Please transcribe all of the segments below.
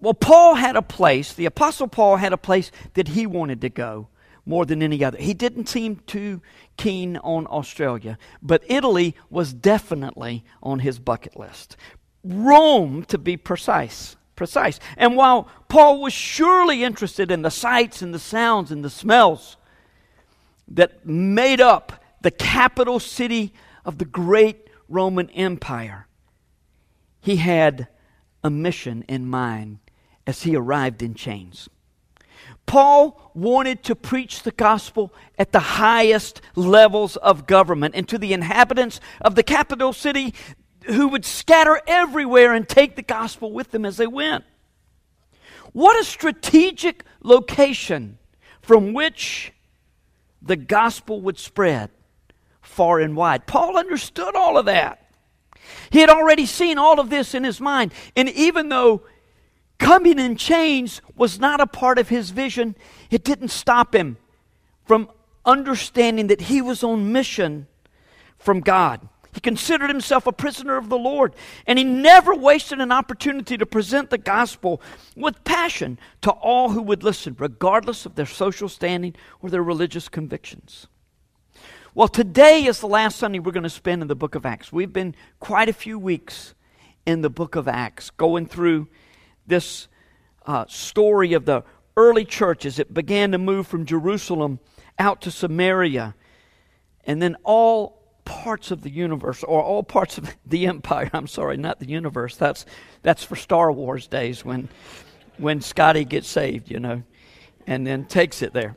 well, Paul had a place, the Apostle Paul had a place that he wanted to go more than any other. He didn't seem too keen on Australia, but Italy was definitely on his bucket list. Rome, to be precise. Precise. And while Paul was surely interested in the sights and the sounds and the smells that made up the capital city of the great Roman Empire, he had a mission in mind as he arrived in chains. Paul wanted to preach the gospel at the highest levels of government and to the inhabitants of the capital city who would scatter everywhere and take the gospel with them as they went. What a strategic location from which the gospel would spread far and wide. Paul understood all of that. He had already seen all of this in his mind. And even though coming in chains was not a part of his vision, it didn't stop him from understanding that he was on mission from God. He considered himself a prisoner of the Lord, and he never wasted an opportunity to present the gospel with passion to all who would listen, regardless of their social standing or their religious convictions. Well, today is the last Sunday we're going to spend in the book of Acts. We've been quite a few weeks in the book of Acts, going through this uh, story of the early church as it began to move from Jerusalem out to Samaria, and then all parts of the universe or all parts of the empire. I'm sorry, not the universe. That's that's for Star Wars days when when Scotty gets saved, you know, and then takes it there.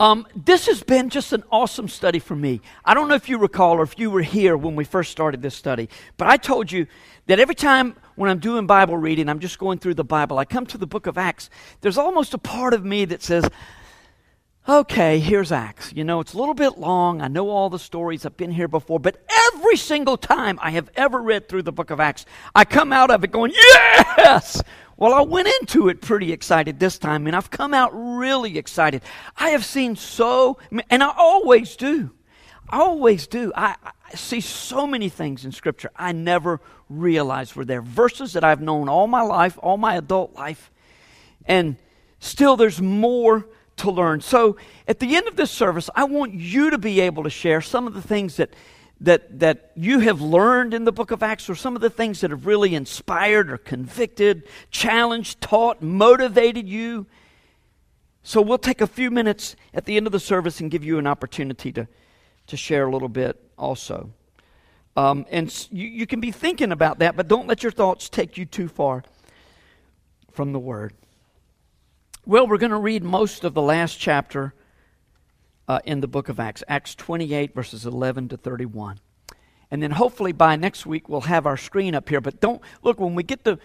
Um, this has been just an awesome study for me. I don't know if you recall or if you were here when we first started this study, but I told you that every time when I'm doing Bible reading, I'm just going through the Bible, I come to the book of Acts, there's almost a part of me that says, okay, here's Acts. You know, it's a little bit long. I know all the stories. I've been here before. But every single time I have ever read through the book of Acts, I come out of it going, yes! Well, I went into it pretty excited this time, and I've come out really excited. I have seen so, and I always do. I always do. I, I see so many things in Scripture I never realized were there. Verses that I've known all my life, all my adult life, and still there's more to learn. So at the end of this service, I want you to be able to share some of the things that that that you have learned in the book of Acts or some of the things that have really inspired or convicted, challenged, taught, motivated you. So we'll take a few minutes at the end of the service and give you an opportunity to to share a little bit also. Um, and you, you can be thinking about that, but don't let your thoughts take you too far from the Word. Well, we're going to read most of the last chapter uh, in the book of Acts, Acts 28, verses 11 to 31. And then hopefully by next week we'll have our screen up here. But don't look, when we get the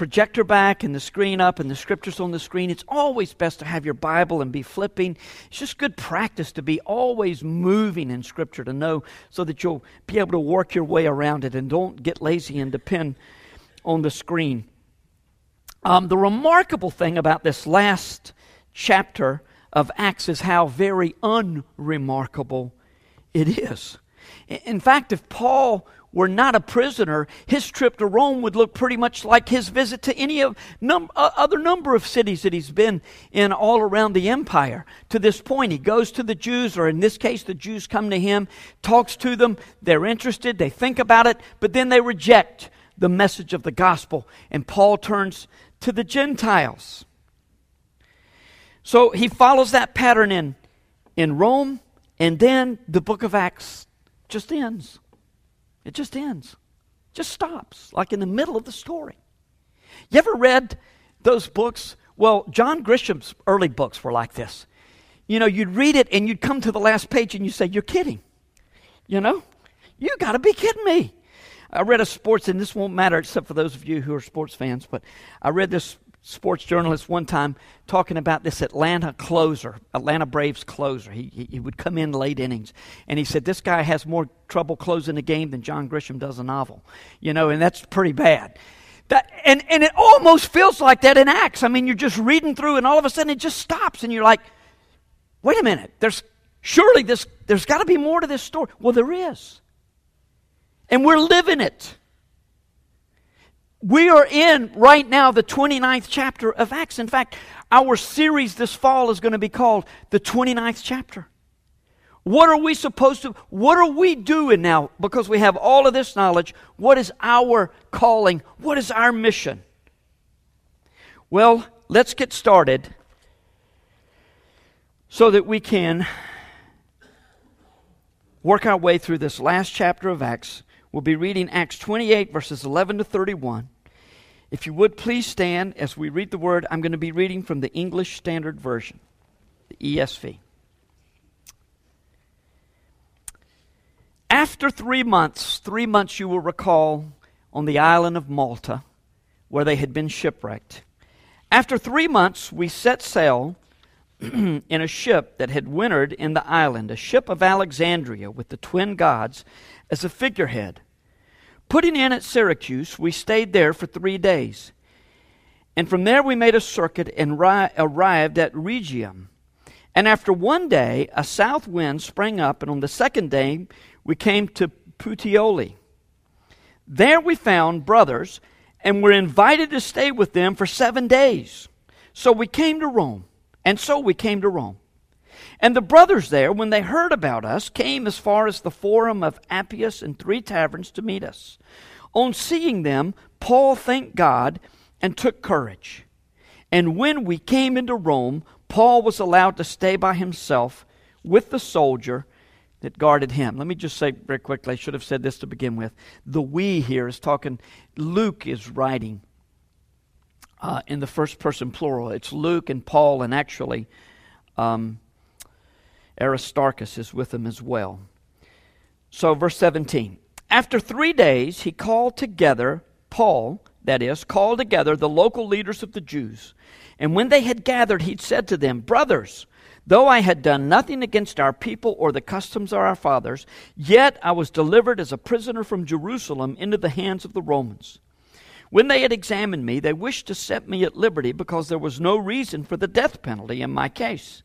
projector back and the screen up and the scriptures on the screen, it's always best to have your Bible and be flipping. It's just good practice to be always moving in Scripture to know so that you'll be able to work your way around it and don't get lazy and depend on the screen. Um, the remarkable thing about this last chapter of Acts is how very unremarkable it is. In fact, if Paul were not a prisoner, his trip to Rome would look pretty much like his visit to any of num- uh, other number of cities that he's been in all around the empire. To this point, he goes to the Jews, or in this case, the Jews come to him, talks to them, they're interested, they think about it, but then they reject the message of the gospel. And Paul turns to the Gentiles. So he follows that pattern in, in Rome, and then the book of Acts just ends. It just ends. Just stops, like in the middle of the story. You ever read those books? Well, John Grisham's early books were like this. You know, you'd read it and you'd come to the last page and you say, You're kidding. You know? You got to be kidding me. I read a sports, and this won't matter except for those of you who are sports fans, but I read this sports journalist one time talking about this Atlanta closer, Atlanta Braves closer. He, he, he, would come in late innings, and he said, This guy has more trouble closing a game than John Grisham does a novel. You know, and that's pretty bad. That, and, and it almost feels like that in Acts. I mean, you're just reading through, and all of a sudden it just stops, and you're like, Wait a minute, there's surely this, there's got to be more to this story. Well, there is. And we're living it. We are in right now the 29th chapter of Acts. In fact, our series this fall is going to be called the 29th chapter. What are we supposed to, what are we doing now? Because we have all of this knowledge. What is our calling? What is our mission? Well, let's get started so that we can work our way through this last chapter of Acts. We'll be reading Acts 28, verses 11 to 31. If you would please stand as we read the word, I'm going to be reading from the English Standard Version, the ESV. After three months, three months you will recall, on the island of Malta, where they had been shipwrecked. After three months, we set sail in a ship that had wintered in the island, a ship of Alexandria with the twin gods as a figurehead. Putting in at Syracuse, we stayed there for three days. And from there we made a circuit and ri- arrived at Rhegium. And after one day, a south wind sprang up, and on the second day we came to Puteoli. There we found brothers and were invited to stay with them for seven days. So we came to Rome. And so we came to Rome. And the brothers there, when they heard about us, came as far as the Forum of Appius and three taverns to meet us. On seeing them, Paul thanked God and took courage. And when we came into Rome, Paul was allowed to stay by himself with the soldier that guarded him. Let me just say very quickly, I should have said this to begin with. The we here is talking, Luke is writing uh, in the first person plural. It's Luke and Paul, and actually, um, Aristarchus is with them as well. So, verse 17. After three days, he called together, Paul, that is, called together the local leaders of the Jews. And when they had gathered, he said to them, Brothers, Though I had done nothing against our people or the customs of our fathers, yet I was delivered as a prisoner from Jerusalem into the hands of the Romans. When they had examined me, they wished to set me at liberty because there was no reason for the death penalty in my case.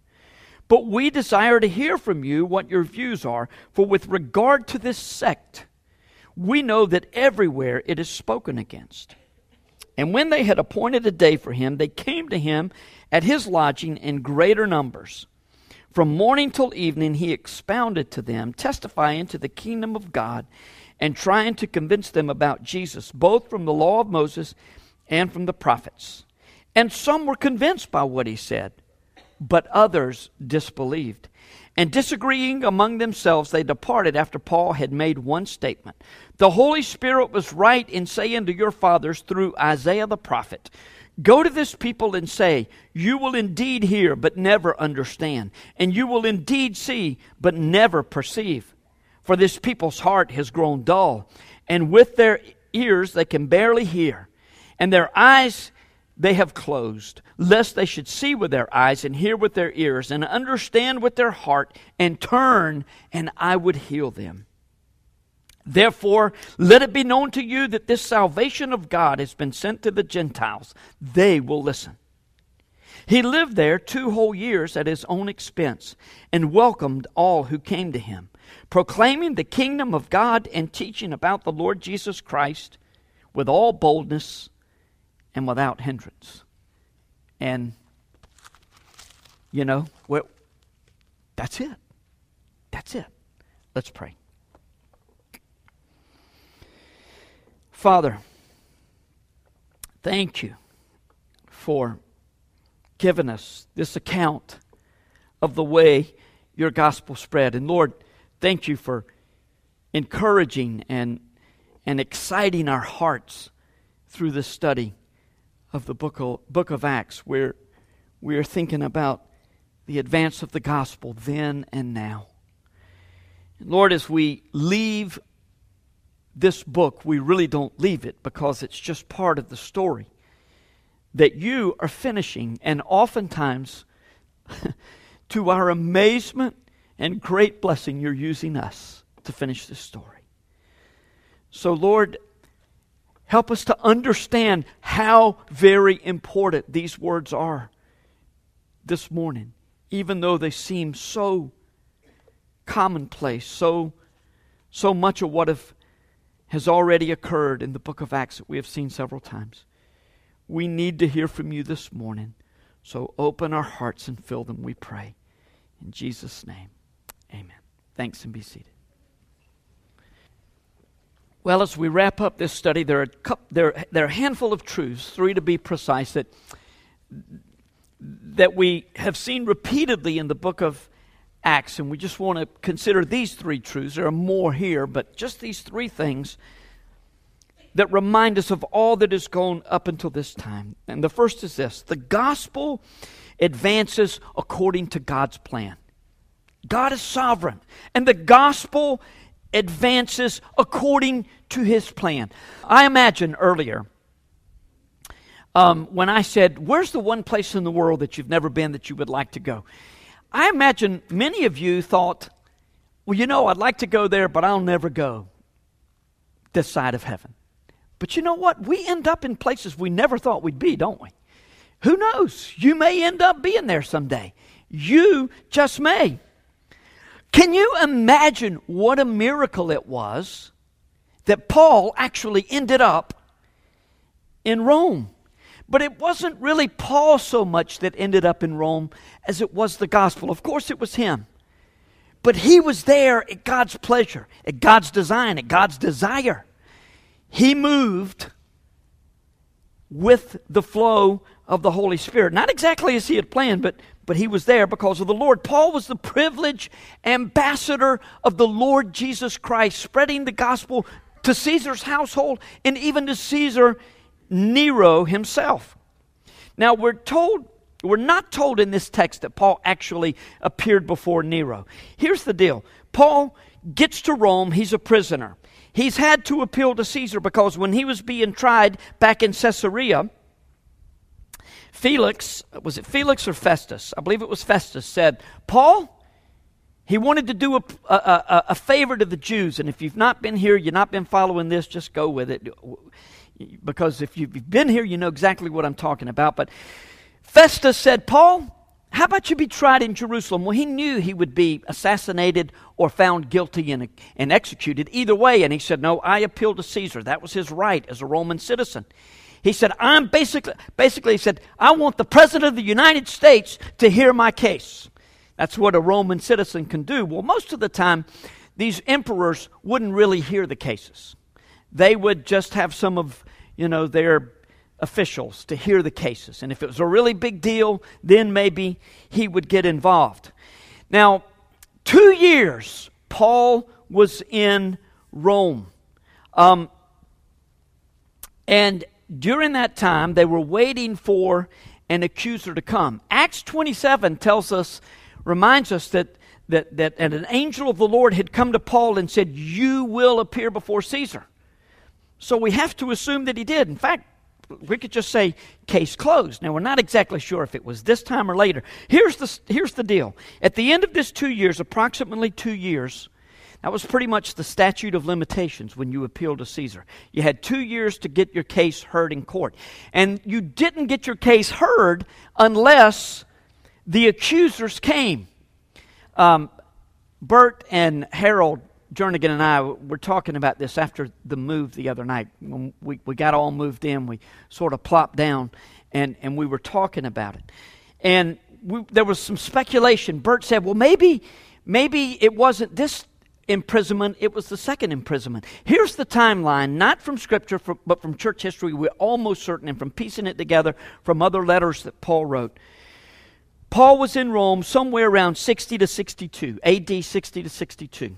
But we desire to hear from you what your views are, for with regard to this sect, we know that everywhere it is spoken against. And when they had appointed a day for him, they came to him at his lodging in greater numbers. From morning till evening, he expounded to them, testifying to the kingdom of God, and trying to convince them about Jesus, both from the law of Moses and from the prophets. And some were convinced by what he said, but others disbelieved. And disagreeing among themselves, they departed after Paul had made one statement. The Holy Spirit was right in saying to your fathers through Isaiah the prophet, Go to this people and say, You will indeed hear, but never understand, and you will indeed see, but never perceive. For this people's heart has grown dull, and with their ears they can barely hear, and their eyes they have closed, lest they should see with their eyes and hear with their ears and understand with their heart and turn, and I would heal them. Therefore, let it be known to you that this salvation of God has been sent to the Gentiles. They will listen. He lived there two whole years at his own expense and welcomed all who came to him, proclaiming the kingdom of God and teaching about the Lord Jesus Christ with all boldness and without hindrance. And, you know, well, that's it. That's it. Let's pray. Father, thank you for giving us this account of the way your gospel spread. And Lord, thank you for encouraging and, and exciting our hearts through this study of the book of, book of Acts, where we are thinking about the advance of the gospel then and now. Lord, as we leave this book, we really don't leave it because it's just part of the story. that you are finishing, and oftentimes, to our amazement and great blessing, you're using us to finish this story. So, Lord, help us to understand how very important these words are this morning, even though they seem so commonplace, so, so much of what have, has already occurred in the book of Acts that we have seen several times. We need to hear from you this morning. So open our hearts and fill them, we pray. In Jesus' name, amen. Thanks and be seated. Well, as we wrap up this study, there are, couple, there, there are a handful of truths, three to be precise, that, that we have seen repeatedly in the book of Acts. And we just want to consider these three truths. There are more here, but just these three things that remind us of all that has gone up until this time. And the first is this the gospel advances according to God's plan. God is sovereign, and the gospel advances according to his plan. I imagine earlier um, when I said, Where's the one place in the world that you've never been that you would like to go? I imagine many of you thought, Well, you know, I'd like to go there, but I'll never go this side of heaven. But you know what? We end up in places we never thought we'd be, don't we? Who knows? You may end up being there someday. You just may. Can you imagine what a miracle it was that Paul actually ended up in Rome? But it wasn't really Paul so much that ended up in Rome as it was the gospel. Of course, it was him. But he was there at God's pleasure, at God's design, at God's desire he moved with the flow of the Holy Spirit. Not exactly as he had planned, but, but he was there because of the Lord. Paul was the privileged ambassador of the Lord Jesus Christ, spreading the gospel to Caesar's household and even to Caesar Nero himself. Now, we're told, we're not told in this text that Paul actually appeared before Nero. Here's the deal Paul gets to Rome, he's a prisoner. He's had to appeal to Caesar because when he was being tried back in Caesarea, Felix, was it Felix or Festus? I believe it was Festus, said, Paul, he wanted to do a, a, a, a, favor to the Jews. And if you've not been here, you've not been following this, just go with it. Because if you've been here, you know exactly what I'm talking about. But Festus said, Paul, how about you be tried in Jerusalem? Well, he knew he would be assassinated or found guilty and, and executed either way. And he said, No, I appeal to Caesar. That was his right as a Roman citizen. He said, I'm basically, basically, he said, I want the President of the United States to hear my case. That's what a Roman citizen can do. Well, most of the time, these emperors wouldn't really hear the cases. They would just have some of, you know, their officials to hear the cases. And if it was a really big deal, then maybe he would get involved. Now, two years Paul was in Rome. Um, and during that time, they were waiting for an accuser to come. Acts 27 tells us, reminds us that, that, that an angel of the Lord had come to Paul and said, You will appear before Caesar. So we have to assume that he did. In fact, we could just say case closed. Now, we're not exactly sure if it was this time or later. Here's the, here's the deal. At the end of this two years, approximately two years, that was pretty much the statute of limitations when you appealed to Caesar. You had two years to get your case heard in court. And you didn't get your case heard unless the accusers came. Um, Bert and Harold Jernigan and I were talking about this after the move the other night. When we, we got all moved in, we sort of plopped down and, and we were talking about it. And we, there was some speculation. Bert said, well, maybe, maybe it wasn't this imprisonment, it was the second imprisonment. Here's the timeline, not from Scripture, for, but from church history. We're almost certain, and from piecing it together from other letters that Paul wrote. Paul was in Rome somewhere around 60 to 62, AD 60 to 62.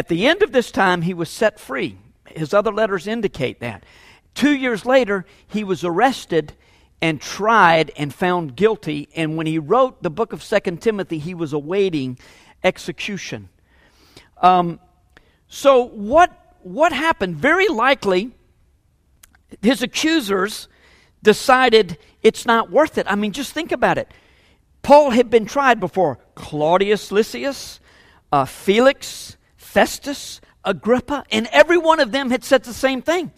At the end of this time, he was set free. His other letters indicate that. Two years later, he was arrested and tried and found guilty. And when he wrote the book of Second Timothy, he was awaiting execution. Um, so, what, what happened? Very likely, his accusers decided it's not worth it. I mean, just think about it. Paul had been tried before Claudius Lysias, uh, Felix, Festus, Agrippa, and every one of them had said the same thing.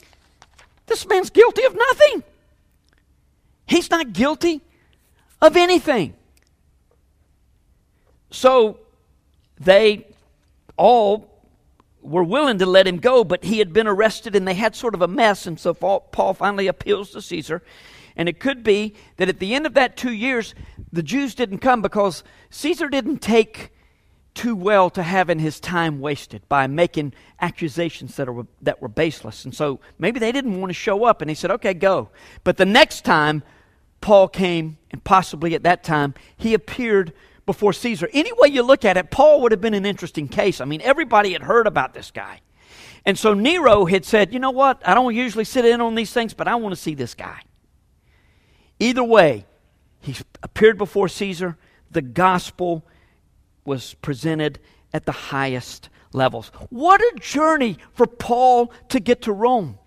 This man's guilty of nothing. He's not guilty of anything. So they all were willing to let him go, but he had been arrested and they had sort of a mess. And so Paul finally appeals to Caesar. And it could be that at the end of that two years, the Jews didn't come because Caesar didn't take too well to having his time wasted by making accusations that, are, that were baseless. And so maybe they didn't want to show up. And he said, okay, go. But the next time Paul came, and possibly at that time, he appeared before Caesar. Any way you look at it, Paul would have been an interesting case. I mean, everybody had heard about this guy. And so Nero had said, you know what? I don't usually sit in on these things, but I want to see this guy. Either way, he appeared before Caesar. The gospel was presented at the highest levels. What a journey for Paul to get to Rome.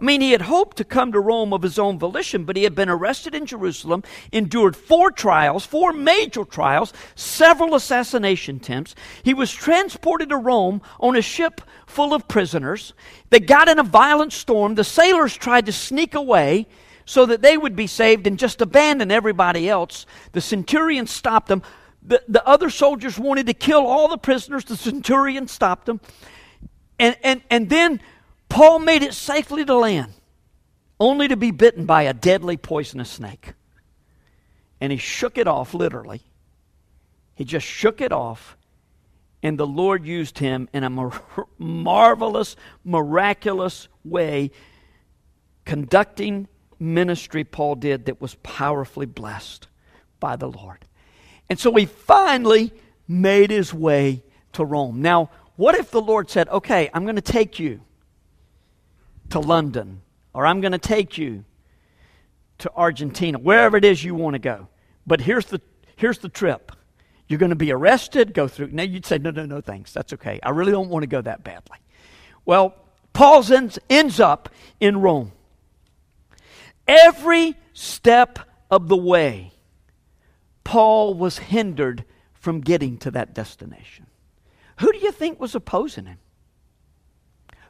I mean, he had hoped to come to Rome of his own volition, but he had been arrested in Jerusalem, endured four trials, four major trials, several assassination attempts. He was transported to Rome on a ship full of prisoners. They got in a violent storm. The sailors tried to sneak away so that they would be saved and just abandon everybody else. The centurion stopped them. The, the other soldiers wanted to kill all the prisoners. The centurion stopped them. And, and, and then Paul made it safely to land, only to be bitten by a deadly poisonous snake. And he shook it off, literally. He just shook it off, and the Lord used him in a mar- marvelous, miraculous way, conducting ministry Paul did that was powerfully blessed by the Lord. And so he finally made his way to Rome. Now, what if the Lord said, Okay, I'm going to take you to London, or I'm going to take you to Argentina, wherever it is you want to go. But here's the, here's the trip. You're going to be arrested, go through. Now you'd say, no, no, no, thanks. That's okay. I really don't want to go that badly. Well, Paul ends, ends up in Rome. Every step of the way, Paul was hindered from getting to that destination. Who do you think was opposing him?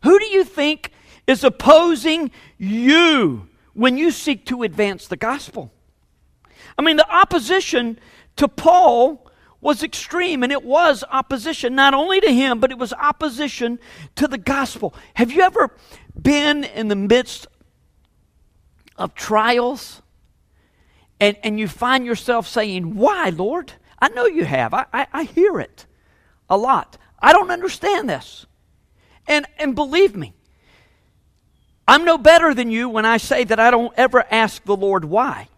Who do you think is opposing you when you seek to advance the gospel. I mean, the opposition to Paul was extreme, and it was opposition not only to him, but it was opposition to the gospel. Have you ever been in the midst of trials and, and you find yourself saying, Why, Lord? I know you have. I, I, I hear it a lot. I don't understand this. And, and believe me, I'm no better than you when I say that I don't ever ask the Lord why.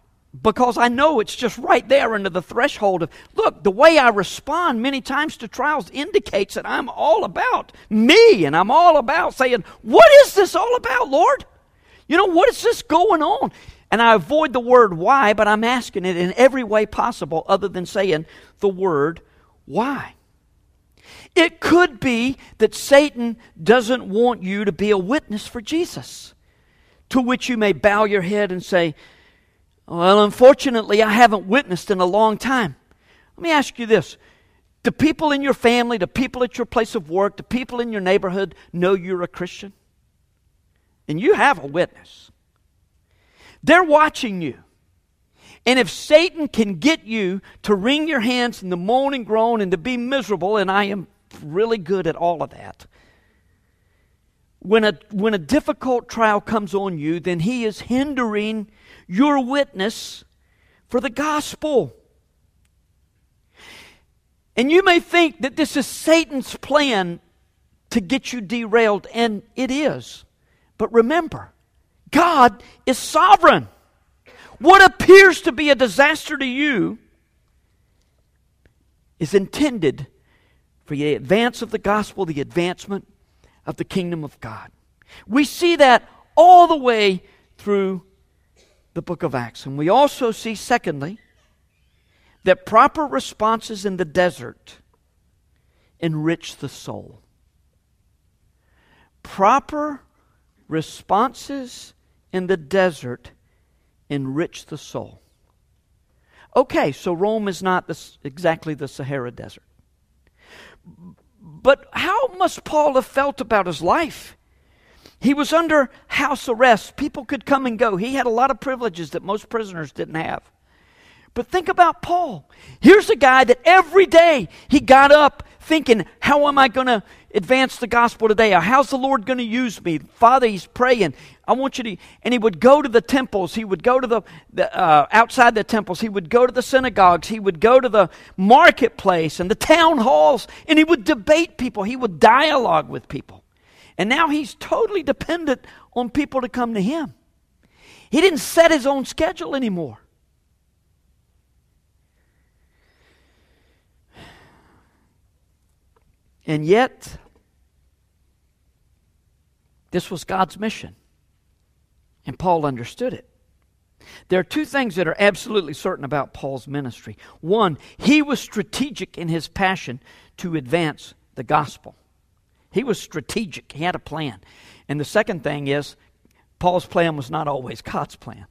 Because I know it's just right there under the threshold of, look, the way I respond many times to trials indicates that I'm all about me and I'm all about saying, What is this all about, Lord? You know, what is this going on? And I avoid the word why, but I'm asking it in every way possible other than saying the word why. It could be that Satan doesn't want you to be a witness for Jesus, to which you may bow your head and say, Well, unfortunately, I haven't witnessed in a long time. Let me ask you this Do people in your family, do people at your place of work, do people in your neighborhood know you're a Christian? And you have a witness. They're watching you. And if Satan can get you to wring your hands in the moan and groan and to be miserable, and I am really good at all of that. When a, when a difficult trial comes on you, then he is hindering your witness for the gospel. And you may think that this is Satan's plan to get you derailed, and it is. But remember, God is sovereign. What appears to be a disaster to you is intended for the advance of the gospel, the advancement of the kingdom of God. We see that all the way through the book of Acts. And we also see, secondly, that proper responses in the desert enrich the soul. Proper responses in the desert enrich the soul. Okay, so Rome is not exactly the Sahara Desert. But how must Paul have felt about his life? He was under house arrest. People could come and go. He had a lot of privileges that most prisoners didn't have. But think about Paul. Here's a guy that every day he got up thinking, How am I going to advance the gospel today? Or how's the Lord going to use me? Father, he's praying. I want you to. And he would go to the temples. He would go to the, the uh, outside the temples. He would go to the synagogues. He would go to the marketplace and the town halls. And he would debate people. He would dialogue with people. And now he's totally dependent on people to come to him. He didn't set his own schedule anymore. And yet, this was God's mission. And Paul understood it. There are two things that are absolutely certain about Paul's ministry. One, he was strategic in his passion to advance the gospel. He was strategic, he had a plan. And the second thing is, Paul's plan was not always God's plan.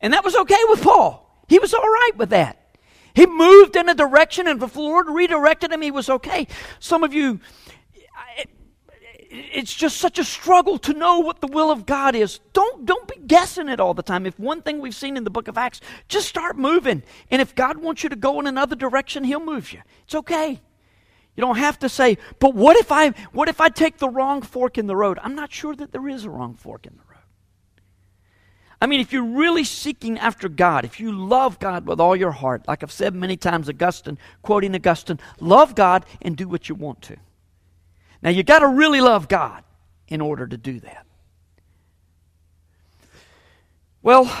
And that was okay with Paul. He was all right with that. He moved in a direction, and if the Lord redirected him, he was okay. Some of you, it's just such a struggle to know what the will of God is. Don't, don't be guessing it all the time. If one thing we've seen in the book of Acts, just start moving. And if God wants you to go in another direction, He'll move you. It's okay. You don't have to say, but what if I what if I take the wrong fork in the road? I'm not sure that there is a wrong fork in the road. I mean, if you're really seeking after God, if you love God with all your heart, like I've said many times, Augustine, quoting Augustine, love God and do what you want to. Now, you got to really love God in order to do that. Well,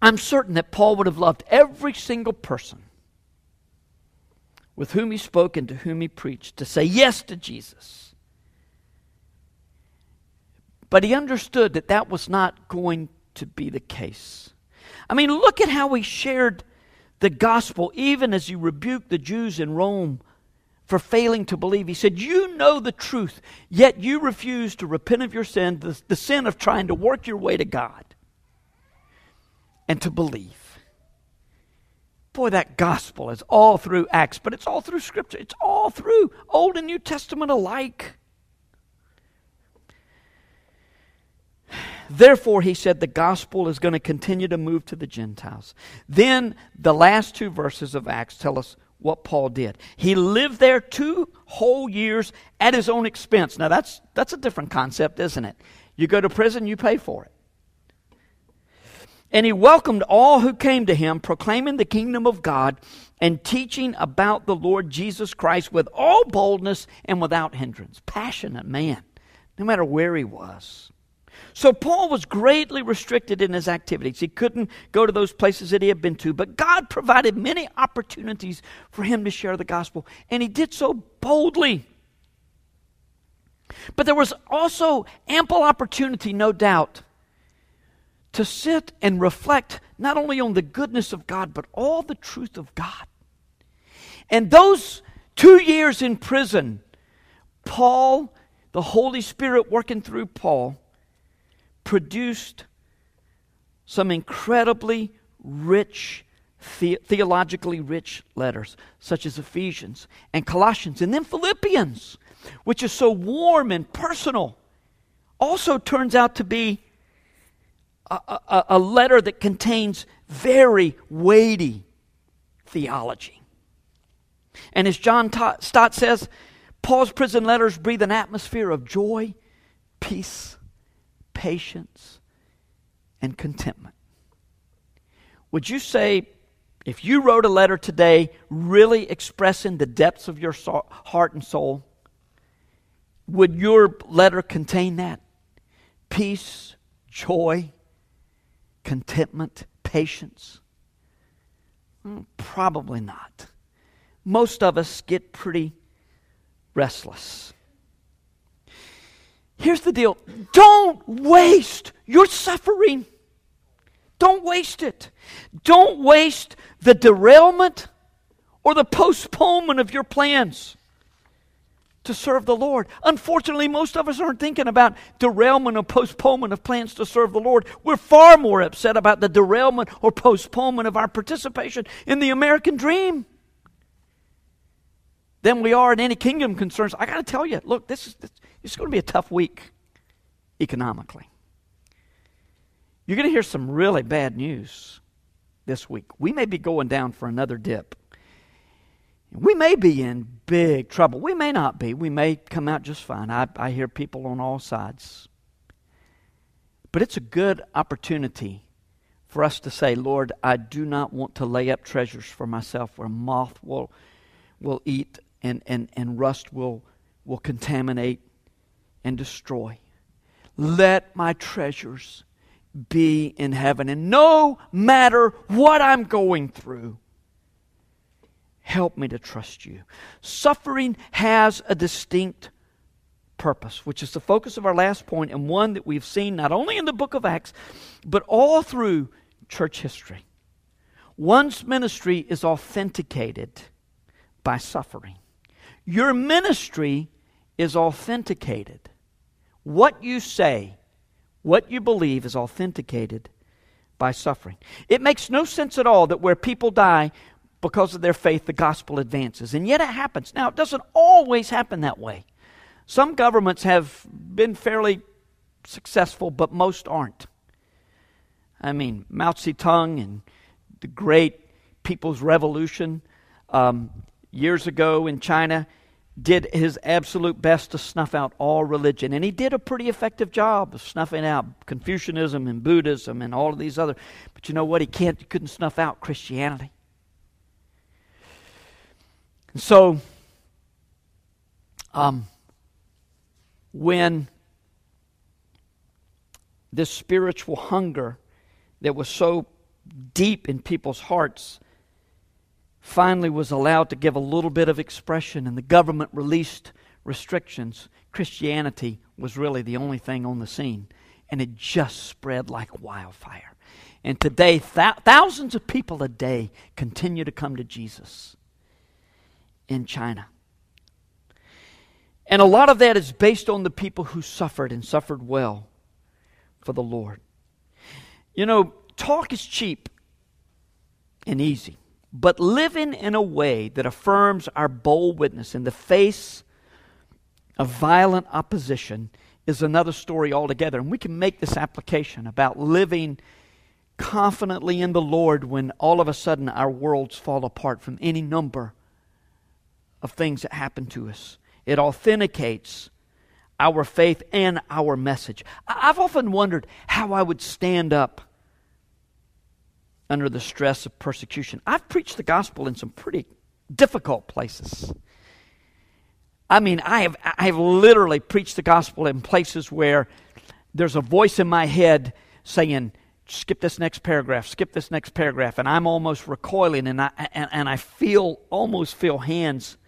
I'm certain that Paul would have loved every single person with whom he spoke and to whom he preached to say yes to Jesus. But he understood that that was not going to be the case. I mean, look at how he shared the gospel, even as he rebuked the Jews in Rome for failing to believe. He said, You know the truth, yet you refuse to repent of your sin, the, the sin of trying to work your way to God and to believe. Boy, that gospel is all through Acts, but it's all through Scripture. It's all through Old and New Testament alike. Therefore, he said the gospel is going to continue to move to the Gentiles. Then the last two verses of Acts tell us what Paul did. He lived there two whole years at his own expense. Now, that's, that's a different concept, isn't it? You go to prison, you pay for it. And he welcomed all who came to him, proclaiming the kingdom of God and teaching about the Lord Jesus Christ with all boldness and without hindrance. Passionate man, no matter where he was. So Paul was greatly restricted in his activities. He couldn't go to those places that he had been to, but God provided many opportunities for him to share the gospel, and he did so boldly. But there was also ample opportunity, no doubt, to sit and reflect not only on the goodness of God, but all the truth of God. And those two years in prison, Paul, the Holy Spirit working through Paul, produced some incredibly rich, the- theologically rich letters, such as Ephesians and Colossians, and then Philippians, which is so warm and personal, also turns out to be a, a, a letter that contains very weighty theology. And as John Stott says, Paul's prison letters breathe an atmosphere of joy, peace, patience, and contentment. Would you say, if you wrote a letter today really expressing the depths of your so- heart and soul, would your letter contain that? Peace, joy, contentment, patience? Mm, probably not. Most of us get pretty restless. Here's the deal don't waste your suffering. Don't waste it. Don't waste the derailment or the postponement of your plans. to serve the Lord. Unfortunately, most of us aren't thinking about derailment or postponement of plans to serve the Lord. We're far more upset about the derailment or postponement of our participation in the American dream than we are in any kingdom concerns. I got to tell you, look, this is this, it's going to be a tough week economically. You're going to hear some really bad news this week. We may be going down for another dip. We may be in big trouble. We may not be. We may come out just fine. I, I hear people on all sides. But it's a good opportunity for us to say, Lord, I do not want to lay up treasures for myself where moth will, will eat and, and, and rust will, will contaminate and destroy. Let my treasures be in heaven. And no matter what I'm going through, help me to trust you. Suffering has a distinct purpose, which is the focus of our last point, and one that we've seen not only in the book of Acts, but all through church history. One's ministry is authenticated by suffering. Your ministry is authenticated. What you say what you believe is authenticated by suffering. It makes no sense at all that where people die because of their faith, the gospel advances. And yet it happens. Now, it doesn't always happen that way. Some governments have been fairly successful, but most aren't. I mean, Mao Zedong and the great People's Revolution um, years ago in China did his absolute best to snuff out all religion. And he did a pretty effective job of snuffing out Confucianism and Buddhism and all of these other. But you know what? He can't he couldn't snuff out Christianity. And so um, when this spiritual hunger that was so deep in people's hearts finally was allowed to give a little bit of expression and the government released restrictions, Christianity was really the only thing on the scene. And it just spread like wildfire. And today, th- thousands of people a day continue to come to Jesus in China. And a lot of that is based on the people who suffered and suffered well for the Lord. You know, talk is cheap and easy but living in a way that affirms our bold witness in the face of violent opposition is another story altogether. And we can make this application about living confidently in the Lord when all of a sudden our worlds fall apart from any number of things that happen to us. It authenticates our faith and our message. I've often wondered how I would stand up under the stress of persecution. I've preached the gospel in some pretty difficult places. I mean, I have, I have literally preached the gospel in places where there's a voice in my head saying, skip this next paragraph, skip this next paragraph, and I'm almost recoiling, and I, and, and I feel, almost feel hands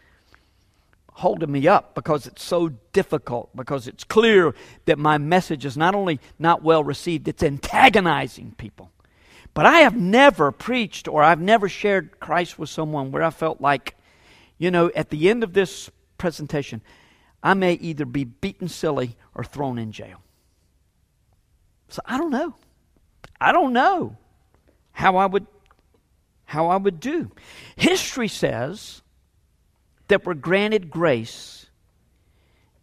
holding me up because it's so difficult, because it's clear that my message is not only not well received, it's antagonizing people. But I have never preached or I've never shared Christ with someone where I felt like, you know, at the end of this presentation, I may either be beaten silly or thrown in jail. So I don't know. I don't know how I would how I would do. History says that we're granted grace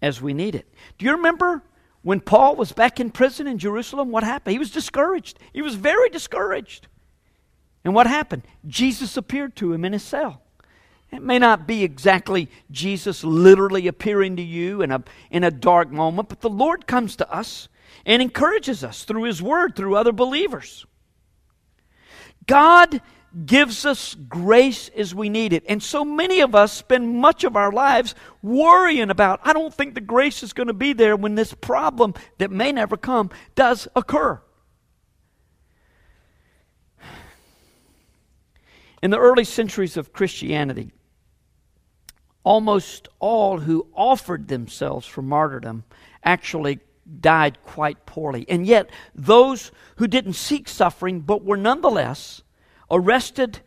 as we need it. Do you remember when Paul was back in prison in Jerusalem, what happened? He was discouraged. He was very discouraged. And what happened? Jesus appeared to him in his cell. It may not be exactly Jesus literally appearing to you in a, in a dark moment, but the Lord comes to us and encourages us through His Word, through other believers. God gives us grace as we need it. And so many of us spend much of our lives worrying about, I don't think the grace is going to be there when this problem that may never come does occur. In the early centuries of Christianity, almost all who offered themselves for martyrdom actually died quite poorly. And yet, those who didn't seek suffering but were nonetheless arrested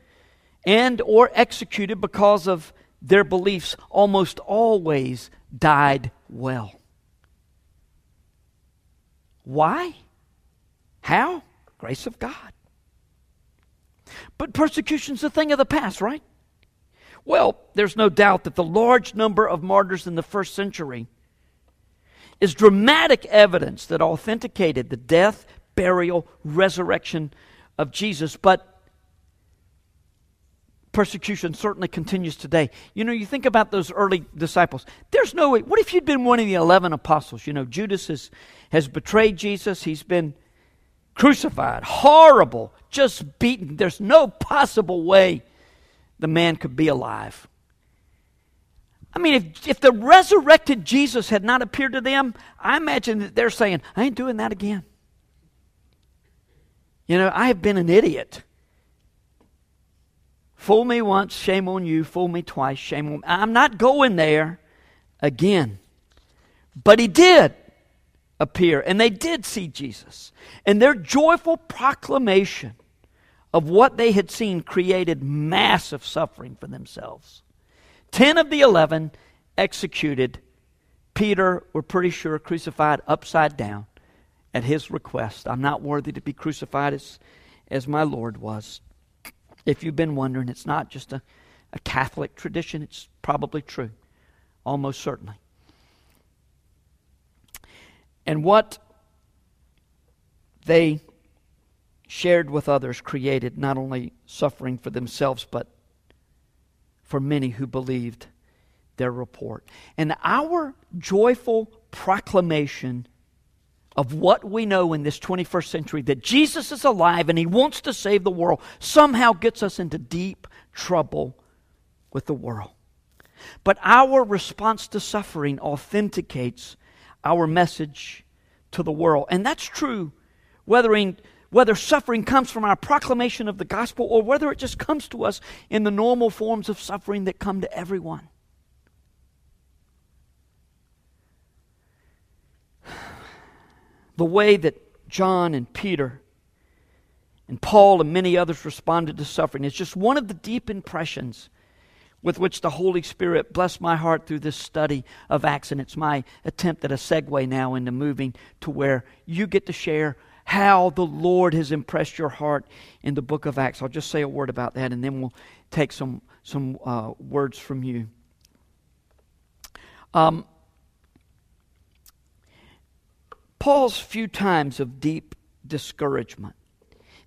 and or executed because of their beliefs almost always died well. Why? How? Grace of God. But persecution's a thing of the past, right? Well, there's no doubt that the large number of martyrs in the first century is dramatic evidence that authenticated the death, burial, resurrection of Jesus. But persecution certainly continues today. You know, you think about those early disciples. There's no way. What if you'd been one of the 11 apostles? You know, Judas has, has betrayed Jesus, he's been crucified, horrible, just beaten. There's no possible way the man could be alive. I mean, if, if the resurrected Jesus had not appeared to them, I imagine that they're saying, I ain't doing that again. You know, I have been an idiot. Fool me once, shame on you. Fool me twice, shame on me. I'm not going there again. But he did appear, and they did see Jesus. And their joyful proclamation of what they had seen created massive suffering for themselves. Ten of the eleven executed. Peter, we're pretty sure, crucified upside down at his request. I'm not worthy to be crucified as, as my Lord was. If you've been wondering, it's not just a, a Catholic tradition, it's probably true, almost certainly. And what they shared with others created not only suffering for themselves, but for many who believed their report. And our joyful proclamation of what we know in this 21st century that Jesus is alive and he wants to save the world somehow gets us into deep trouble with the world. But our response to suffering authenticates our message to the world. And that's true whether, in, whether suffering comes from our proclamation of the gospel or whether it just comes to us in the normal forms of suffering that come to everyone. The way that John and Peter and Paul and many others responded to suffering is just one of the deep impressions with which the Holy Spirit blessed my heart through this study of Acts. And it's my attempt at a segue now into moving to where you get to share how the Lord has impressed your heart in the book of Acts. I'll just say a word about that and then we'll take some, some uh, words from you. Um, Paul's few times of deep discouragement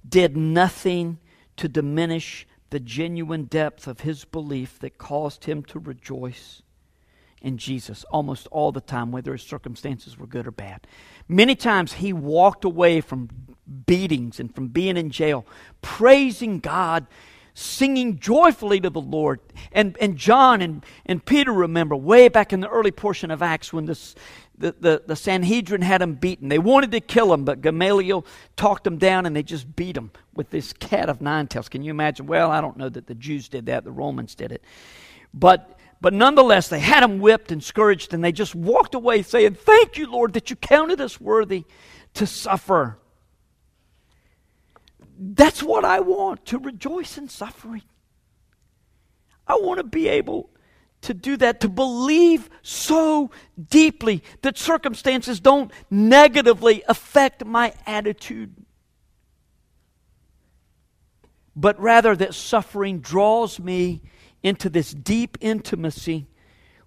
did nothing to diminish the genuine depth of his belief that caused him to rejoice in Jesus almost all the time, whether his circumstances were good or bad. Many times he walked away from beatings and from being in jail, praising God, singing joyfully to the Lord. And, and John and, and Peter remember way back in the early portion of Acts when this, the, the, the Sanhedrin had him beaten. They wanted to kill him, but Gamaliel talked them down and they just beat him with this cat of nine tails. Can you imagine? Well, I don't know that the Jews did that, the Romans did it. But but nonetheless, they had him whipped and scourged, and they just walked away saying, Thank you, Lord, that you counted us worthy to suffer. That's what I want to rejoice in suffering. I want to be able to do that, to believe so deeply that circumstances don't negatively affect my attitude, but rather that suffering draws me into this deep intimacy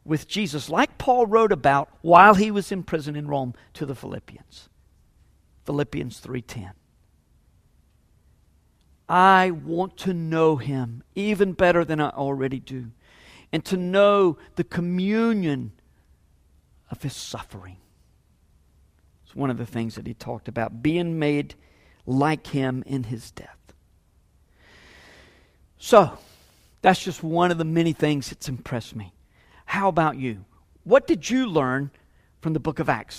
with Jesus, like Paul wrote about while he was in prison in Rome to the Philippians. Philippians 3:10. I want to know him even better than I already do and to know the communion of his suffering. It's one of the things that he talked about, being made like him in his death. So, that's just one of the many things that's impressed me. How about you? What did you learn from the book of Acts?